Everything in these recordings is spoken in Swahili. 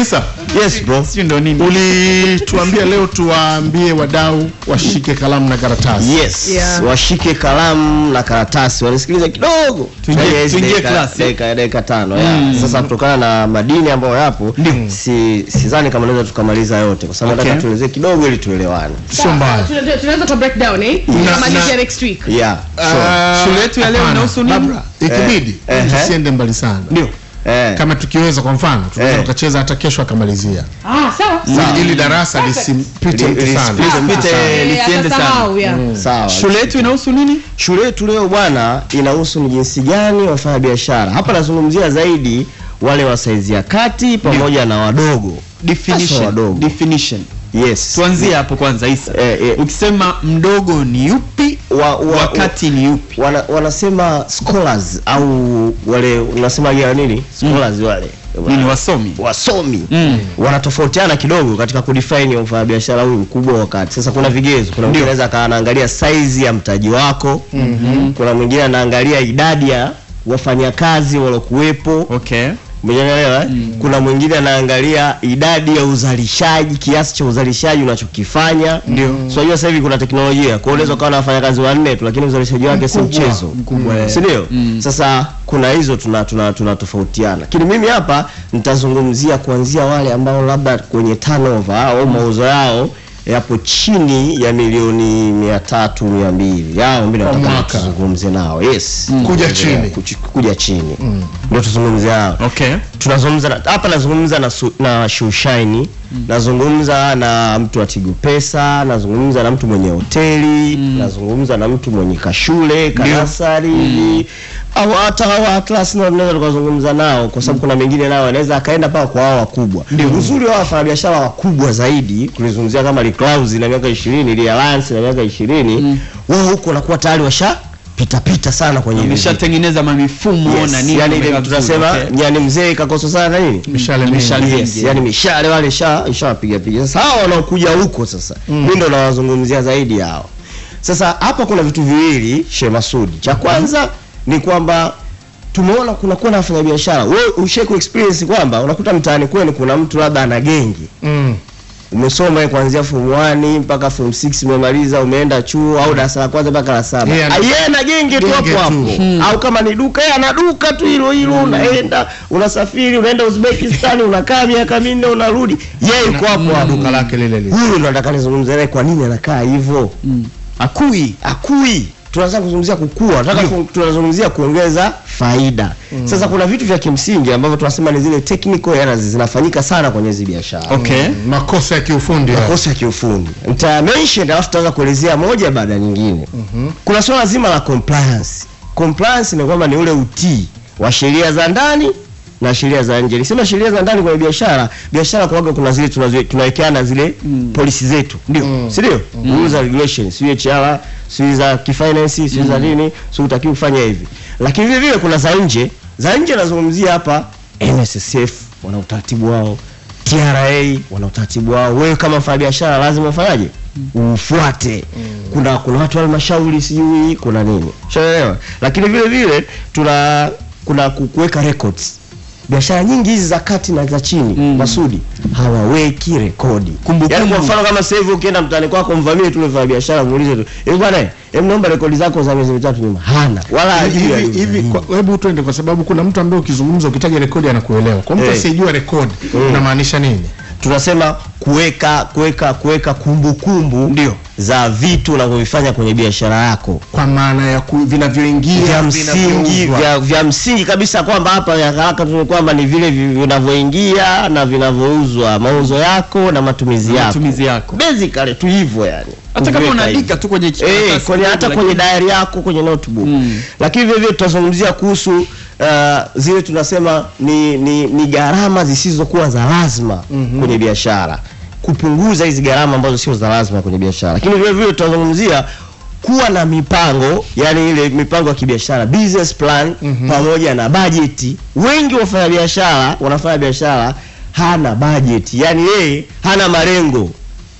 Isa, Yes bro. Ulituambia leo tuwaambie wadau washike kalamu na karatasi. Yes. Yeah. Washike kalamu na karatasi wanisikilize kidogo. Tuingie- class, eh? Dakika tano. Mm. Sasa kutokana na madini ambayo yapo si sidhani kama naweza tukamaliza yote kwa sababu Okay. tuelezee kidogo ili tuelewane. Sio mbaya. Tunaweza tu break down eh Na- next week Yeah. Ah, Shule yetu ya leo inahusu nini? Ikibidi eh. tusiende mbali sana. Ndio. Eh. Kama tukiweza kwa mfano tunaweza Eh. tukacheza hata kesho akamalizia. ah sawa Ili- Ili darasa lisimpite mtu sana. lisipite sana. Eh, yeah. Sawa. Shule yetu inahusu nini? Shule yetu leo bwana inahusu ni jinsi gani wafanya biashara. Hapa nazungumzia zaidi wale wa saizi ya kati pamoja na wadogo. Definition. wadogo. Definition. Yes. Tuanzie hapo kwanza Isa. Eh, eh. Ukisema mdogo ni yupi? Wa, wa, Wakati ni yupi? wana, wanasema scholars au wale unasema nini? Scholars wale. Nini wasomi? wasomi Mm. wanatofautiana kidogo katika kudefine mfanyabiashara huyu mkubwa wakati sasa kuna vigezo kuna mwingine anaweza anaangalia size ya mtaji wako kuna mwingine anaangalia idadi ya wafanyakazi waliokuwepo Okay. Umeelewa? Mm. Kuna mwingine anaangalia idadi ya uzalishaji, kiasi cha uzalishaji unachokifanya. Ndio. So unajua sasa hivi kuna teknolojia. Kwa hiyo unaweza ukawa na wafanyakazi wanne tu lakini uzalishaji wake si mchezo. mkubwa, eh. Si ndio? Mm. Sasa kuna hizo tuna tuna tunatofautiana. Lakini mimi hapa nitazungumzia kuanzia wale ambao labda kwenye turnover au mauzo yao yapo chini ya milioni mia tatu mia mbili. Yao mimi nataka tuzungumze nao. Yes. Kuja chini. Kuja chini. Ndio tuzungumze hao Okay. Tunazungumza na- hapa nazungumza na, su, na Shushaini nazungumza na mtu wa Tigo Pesa nazungumza na mtu mwenye hoteli nazungumza na mtu mwenye kashule kanasari mm. au hata hawa Atlas nao tunaweza tukazungumza nao kwa sababu kuna mengine nao anaweza akaenda mpaka kwa hao wakubwa. Uzuri wa wafanyabiashara wakubwa zaidi kulizungumzia kama Reclaus na miaka 20, ile na miaka 20, wao huko wanakuwa tayari washa pita pita sana kwenye hivi. Ameshatengeneza mamifumo Yes, na nini. yani ile tunasema okay. nyani mzee kakosa sana nini Mishale. Mishale yes, yani mishale wale sha ishawapiga piga sasa hao wanaokuja huko sasa mimi ndo nawazungumzia zaidi hao sasa hapa kuna vitu viwili Sheikh Masudi cha kwanza ni kwamba tumeona kuna kuwa na wafanyabiashara wewe ushawahi ku experience kwamba unakuta mtaani kwenu kuna mtu labda ana gengi Mm. Umesoma yeye kuanzia form 1 mpaka form 6 umemaliza umeenda chuo au darasa la kwanza mpaka la saba? Yeye na genge tu hapo hapo. Au kama ni duka yeye ana duka tu hilo hilo unaenda unasafiri unaenda Uzbekistan unakaa miaka minne unarudi. Yeye yuko hapo hapo. duka lake lile lile. huyu ndo nataka nizungumzie naye kwa nini anakaa hivyo? Mm. Akui. akui tunataka kuzungumzia kukua tunataka tunazungumzia kuongeza faida. Sasa kuna vitu vya kimsingi ambavyo tunasema ni zile technical errors zinafanyika sana kwenye hizi biashara. Okay. Makosa ya kiufundi. makosa ya kiufundi. Nita mention alafu tutaanza kuelezea moja baada ya nyingine. Kuna swala zima la compliance. Compliance ni kwamba ni ule utii wa sheria za ndani na sheria za nje Nisema sheria za ndani kwenye biashara biashara kwa kuna zile tunawekeana zile Mm. polisi zetu ndio si ndio rules and regulations sio HR sio za kifinance sio za nini sio utakiwa kufanya hivi lakini vile vile kuna za nje za nje nazungumzia hapa NSSF wana utaratibu wao TRA wana utaratibu wao. Wewe kama mfanyabiashara lazima ufanyaje? Ufuate. Kuna kuna watu wa halmashauri sijui kuna nini. Ushaelewa? Lakini vile vile tuna kuna kuweka records. Biashara nyingi hizi za kati na za chini Mm. Masudi hawaweki rekodi. Kumbukumbu. Yaani kwa mfano kama sasa hivi ukienda mtaani kwako mvamie tu mfanya biashara muulize tu, hebu bwana, hebu naomba rekodi zako za miezi mitatu nyuma." Hana. Wala hajui hivi hivi hebu twende kwa sababu kuna mtu ambaye ukizungumza ukitaja rekodi anakuelewa. Kwa mtu asiyejua hey, rekodi unamaanisha nini? tunasema kuweka kuweka kuweka kumbukumbu Ndio. Za vitu unavyovifanya kwenye biashara yako. Kwa maana ya vinavyoingia vya msingi vya, vya msingi kabisa kwamba hapa ya haraka tu ni kwamba ni vile vinavyoingia na vinavyouzwa mauzo yako na matumizi yako. Matumizi yako. basically tu hivyo yani. Hata kama unaandika tu kwenye Eh, kwenye hata kidogo, kwenye lakini- diary yako kwenye notebook. Mm. lakini vile vile tutazungumzia kuhusu uh, zile tunasema ni, ni, ni gharama zisizokuwa za lazima kwenye biashara kupunguza hizi gharama ambazo sio za lazima kwenye biashara. Lakini vile vile tutazungumzia kuwa na mipango yani ile mipango ya kibiashara business plan pamoja na bajeti wengi wafanya biashara wanafanya biashara hana bajeti yani yeye hana malengo.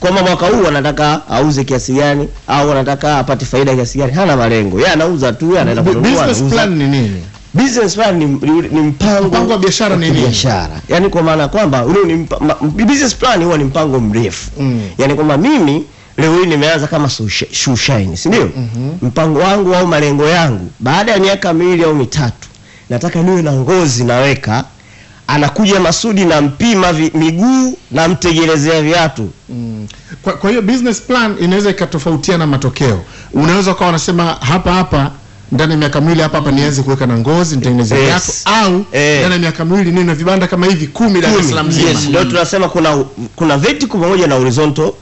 Kwamba mwaka huu anataka auze kiasi gani au anataka apate faida kiasi gani hana malengo. Yeye anauza tu anaenda kununua Business plan ni nini? Business plan ni, ni, ni mpango Mpango wa biashara ni biashara yani kwa maana kwamba ule ni mpa, ma, business plan huwa ni mpango mrefu Mm. yani kwamba mimi leo hii nimeanza kama shoe shoe shine si ndio mm-hmm. mpango wangu au malengo yangu baada ya miaka miwili au mitatu nataka niwe na ngozi naweka anakuja Masudi na mpima miguu na mtegelezea viatu Mm. Kwa, kwa hiyo business plan inaweza ikatofautiana matokeo. Unaweza ukawa unasema hapa hapa ndani ya miaka miwili hapa hapa nianze kuweka na ngozi nitengeneze Yes. viatu au Eh. ndani ya miaka miwili niwe na vibanda kama hivi kumi Dar es Salaam nzima. yes, ndio tunasema kuna kuna vertical pamoja na horizontal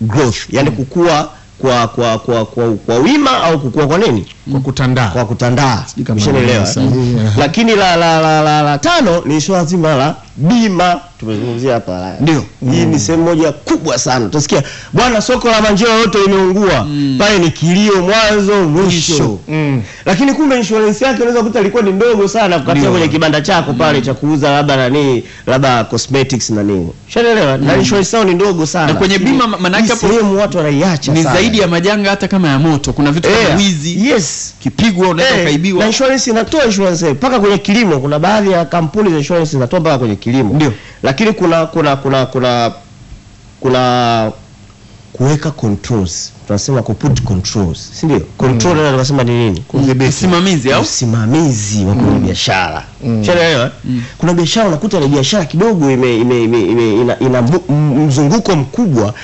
growth. Yani kukua kwa kwa kwa kwa, kwa wima au kukua kwa nini? Kwa kutandaa. kwa kutandaa. Sahihi, eh. lakini la la, la, la, la tano ni swala zima la bima. Tumezungumzia hapa Ndio. hii ni sehemu moja kubwa sana. Utasikia bwana soko la manjeo yote limeungua. Pale ni kilio mwanzo mwisho. Mm. lakini kumbe insurance yake unaweza kukuta ilikuwa ni ndogo sana kukatia kwenye kibanda chako pale cha kuuza labda nani labda cosmetics na nini. Ushaelewa na insurance yao ni ndogo sana. Na kwenye bima maana yake hapo sehemu watu wanaiacha ni sana. zaidi ya majanga hata kama ya moto. Kuna vitu kama wizi yes. kipigwa unaweza Eh, ukaibiwa. na insurance inatoa insurance. Mpaka kwenye kilimo kuna baadhi ya kampuni za insurance zinatoa mpaka kwenye kilimo Ndio. lakini kuna kuna kuna kuna kuna kuweka controls. Tunasema kuput controls. Si ndio control mm. tunasema ni nini? Usimamizi au? Usimamizi wa kwenye biashara. Ushaelewa? kuna biashara unakuta ni biashara kidogo ime, ime, ime, ime, ina, ina mzunguko mkubwa.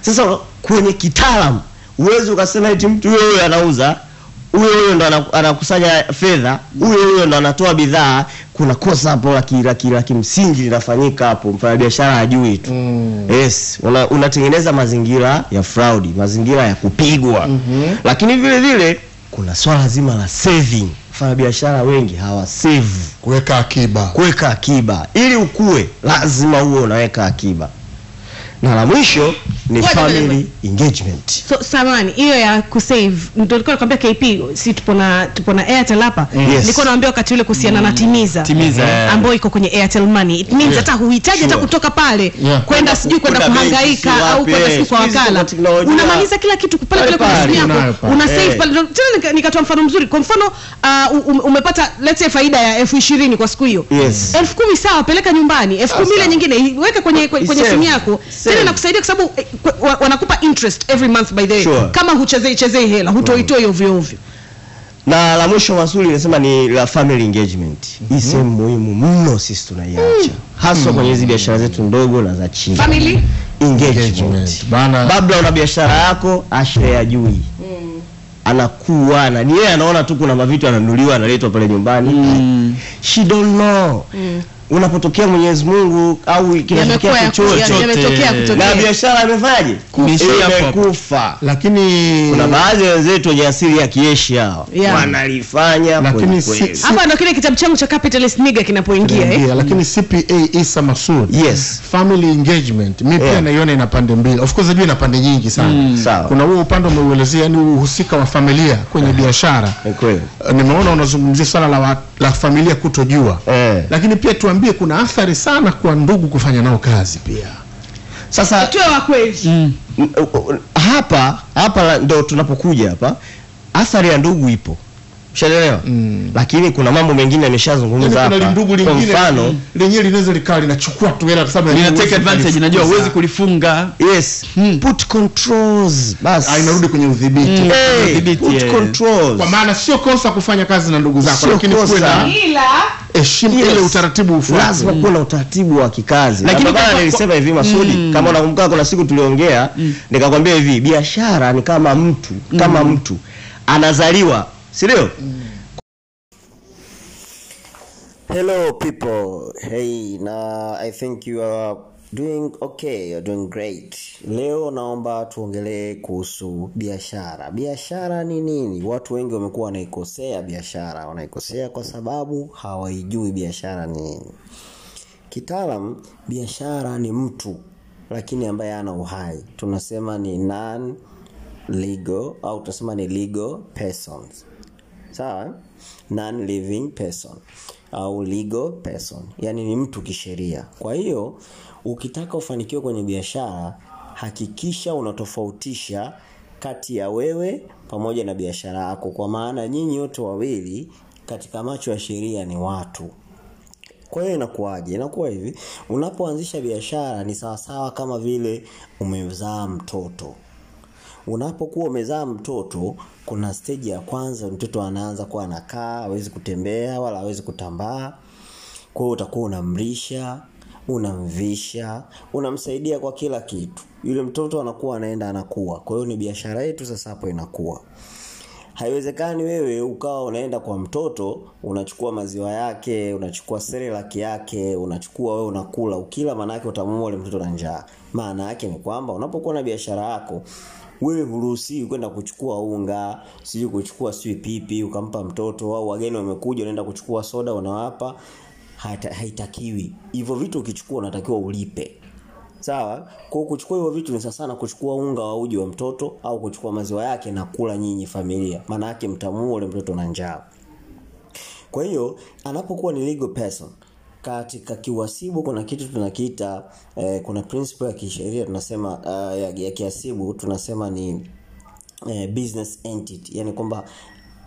Sasa kwenye kitaalam uwezi ukasema eti mtu huyo anauza huyo huyo ndo anakusanya fedha huyo huyo ndo anatoa bidhaa kuna kosa hapo la ki- la ki- kimsingi linafanyika hapo mfanyabiashara hajui tu Mm. yes una, unatengeneza mazingira ya fraudi mazingira ya kupigwa mm-hmm. lakini vile vile kuna swala zima la saving wafanyabiashara wengi hawa save Kuweka akiba. kuweka akiba ili ukue lazima uwe unaweka akiba na la mwisho ni family engagement. So samani hiyo ya kusave ndio nilikuwa nakwambia KP si tupo na tupo na Airtel hapa? Yes. nilikuwa naambia wakati ule kuhusiana na timiza Timiza, yeah. ambayo iko kwenye Airtel Money. It means hata huhitaji hata Sure. kutoka pale Yeah. kwenda sijui kwenda kuhangaika si au kwenda eh, sijui kwa wakala. unamaliza kila kitu pale pale kwa simu yako una save Eh. pale. Tena nikatoa mfano mzuri. Kwa mfano uh, um- umepata let's say faida ya elfu ishirini kwa siku hiyo. Yes. elfu kumi sawa peleka nyumbani. Elfu kumi ile nyingine weke kwenye kwenye, kwenye simu yako Save. tena inakusaidia kwa sababu eh, wa- wanakupa interest every month by the way. Sure. kama huchezei chezei hela hutoitoi ovyo ovyo. Na la mwisho mazuri inasema ni la family engagement. Hii sehemu muhimu mno sisi tunaiacha. Haswa kwenye hizi biashara zetu ndogo na za chini. Family? Engagement. Engagement. Bana. Babla una biashara yako ashe ajui anakuwa na ni yeye anaona tu kuna mavitu ananunuliwa analetwa pale nyumbani. Mm. she don't know unapotokea Mwenyezi Mungu au kinatokea chochote. na na biashara imefanyaje imekufa. Lakini kuna baadhi ya wenzetu wenye asili ya kieshi hao. Yeah. wanalifanya Lakini hapa ndo kile kitabu changu cha capitalist Nigga kinapoingia eh? Lakini CPA Isa Masud Yes. family engagement. Mimi pia Yeah. naiona ina pande mbili. Of course najua ina pande nyingi sana. Sawa. kuna huo upande umeuelezea ni uhusika wa familia kwenye biashara. Kweli. Eh, nimeona unazungumzia swala la, la familia kutojua. Eh. lakini pia tuambie kuna athari sana kwa ndugu kufanya nao kazi pia. Sasa tuwe wa kweli. M- u- u- hapa hapa ndo tunapokuja hapa athari ya ndugu ipo ushaelewa? Mm. lakini kuna mambo mengine yameshazungumza kuna hapa. lindugu kwa lingine mfano lenyewe linaweza likawa linachukua tu hela kwa sababu lina take advantage najua huwezi kulifunga. Yes. Put controls Bas. Ah, inarudi kwenye udhibiti. Hey, Udhibiti, put yeah. controls. Kwa maana sio kosa kufanya kazi na ndugu zako lakini kuwe na ila heshima Yes. ile utaratibu ufuatwe lazima kuwe na utaratibu wa kikazi. Lakini kwa- nilisema hivi masudi kama unakumbuka kuna siku tuliongea nikakwambia hivi biashara ni kama mtu kama mtu. Anazaliwa si Hello people. Hey, na I think you are doing okay, you're doing great. Leo naomba tuongelee kuhusu biashara. Biashara ni nini? Watu wengi wamekuwa wanaikosea biashara. Wanaikosea kwa sababu hawaijui biashara ni nini. Kitaalam, biashara ni mtu lakini ambaye ana uhai. Tunasema ni non legal au tunasema ni legal persons sawa non living person au legal person yani ni mtu kisheria kwa hiyo ukitaka ufanikiwe kwenye biashara hakikisha unatofautisha kati ya wewe pamoja na biashara yako kwa maana nyinyi wote wawili katika macho ya sheria ni watu. Kwa hiyo inakuwaje? Inakuwa hivi, unapoanzisha biashara ni sawasawa kama vile umezaa mtoto. Unapokuwa umezaa mtoto, kuna stage ya kwanza mtoto anaanza kuwa anakaa, hawezi kutembea wala hawezi kutambaa. Kwa hiyo utakuwa unamlisha, unamvisha, unamsaidia kwa kila kitu. Yule mtoto anakuwa anaenda anakuwa. Kwa hiyo ni biashara yetu sasa hapo inakuwa. Haiwezekani wewe ukawa unaenda kwa mtoto, unachukua maziwa yake, unachukua serelaki yake, unachukua wewe unakula, ukila maana yake utamuua mtoto na njaa. Maana yake ni kwamba unapokuwa na biashara yako, wewe huruhusiwi kwenda kuchukua unga, sijui kuchukua sijui pipi ukampa mtoto au wageni wamekuja unaenda kuchukua soda unawapa. Haitakiwi. Hivyo vitu ukichukua unatakiwa ulipe. Sawa? Kwa kuchukua hivyo vitu ni sana kuchukua unga wa uji wa mtoto au kuchukua maziwa yake na kula nyinyi familia. Maana yake mtamua ule mtoto na njaa. Kwa hiyo anapokuwa ni legal person katika kiwasibu kuna kitu tunakiita eh, kuna principle ya kisheria tunasema uh, ya, ya kiasibu tunasema ni eh, business entity. Yani kwamba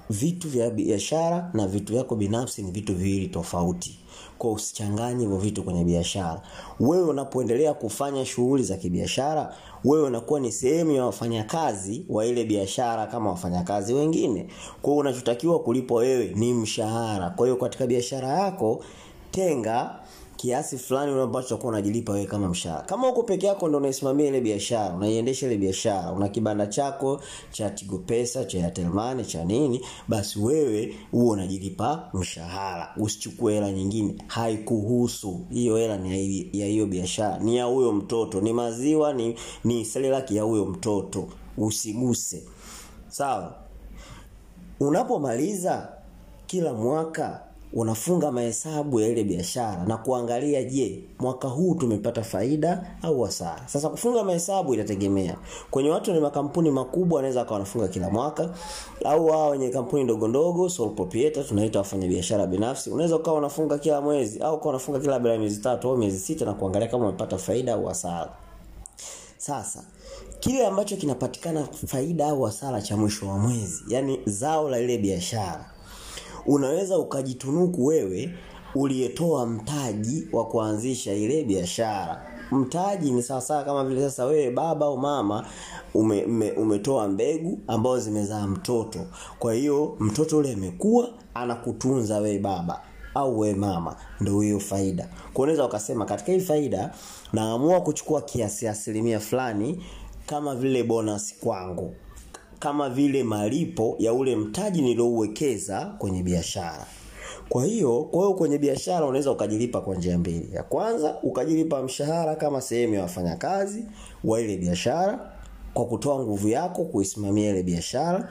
vitu vya biashara na vitu vyako binafsi ni vitu viwili tofauti. Kwa usichanganye hivyo vitu kwenye biashara. Wewe unapoendelea kufanya shughuli za kibiashara wewe unakuwa ni sehemu ya wafanyakazi wa ile biashara kama wafanyakazi wengine. Kwa hiyo unachotakiwa kulipwa wewe ni mshahara. Kwa hiyo katika biashara yako tenga kiasi fulani ambacho utakuwa unajilipa wewe kama mshahara. Kama uko peke yako ndio unaisimamia ile biashara, unaiendesha ile biashara, una kibanda chako cha Tigo Pesa, cha Airtel cha nini, basi wewe huo unajilipa mshahara. Usichukue hela nyingine, haikuhusu. Hiyo hela ni ya hiyo biashara, ni ya huyo mtoto, ni maziwa, ni ni selelaki ya huyo mtoto. Usiguse. Sawa? Unapomaliza kila mwaka unafunga mahesabu ya ile biashara na kuangalia je mwaka huu tumepata faida au hasara. Sasa kufunga mahesabu inategemea. Kwenye watu wenye makampuni makubwa wanaweza akawa wanafunga kila mwaka au wao wenye kampuni ndogo ndogo tunaita wafanyabiashara binafsi unaweza ukawa unafunga kila mwezi au ukawa unafunga kila baada miezi tatu au miezi sita na kuangalia kama umepata faida au hasara. Sasa kile ambacho kinapatikana faida au hasara cha mwisho wa mwezi yani zao la ile biashara unaweza ukajitunuku wewe uliyetoa mtaji wa kuanzisha ile biashara. Mtaji ni sawasawa kama vile sasa wewe baba au mama ume, ume, umetoa mbegu ambazo zimezaa mtoto. Kwa hiyo mtoto ule amekuwa anakutunza wewe baba au we mama ndio hiyo faida. Kwa unaweza ukasema katika hii faida naamua kuchukua kiasi asilimia fulani kama vile bonus kwangu kama vile malipo ya ule mtaji niliouwekeza kwenye biashara. Kwa hiyo, kwa hiyo kwenye biashara unaweza ukajilipa kwa njia mbili. Ya kwanza ukajilipa mshahara kama sehemu ya wafanyakazi wa ile biashara kwa kutoa nguvu yako kuisimamia ile biashara.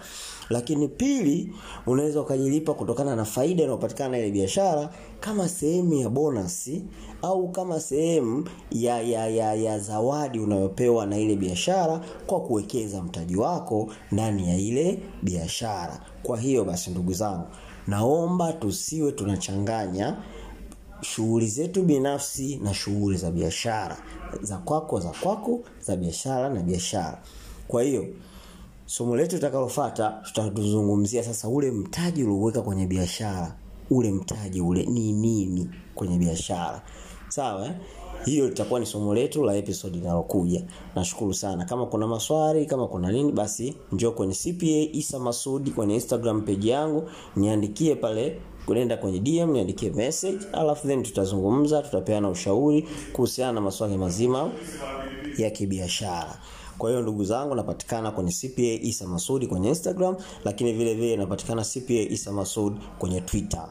Lakini pili unaweza ukajilipa kutokana na faida inayopatikana na ile biashara kama sehemu ya bonasi au kama sehemu ya, ya, ya, ya zawadi unayopewa na ile biashara kwa kuwekeza mtaji wako ndani ya ile biashara. Kwa hiyo basi ndugu zangu, naomba tusiwe tunachanganya shughuli zetu binafsi na shughuli za biashara. Za kwako za kwako, za biashara na biashara. Kwa hiyo somo letu litakalofuata tutatuzungumzia sasa ule mtaji ulioweka kwenye biashara. Ule mtaji ule ni nini kwenye biashara. Sawa eh? Hiyo litakuwa ni somo letu la episode linalokuja. Nashukuru sana. Kama kuna maswali, kama kuna nini basi njoo kwenye CPA Isa Masudi kwenye Instagram page yangu, niandikie pale kuenda kwenye DM niandikie message alafu then tutazungumza tutapeana ushauri kuhusiana na masuala mazima ya kibiashara. Kwa hiyo ndugu zangu napatikana kwenye CPA Isa Masudi kwenye Instagram lakini vile vile napatikana CPA Isa Masud kwenye Twitter.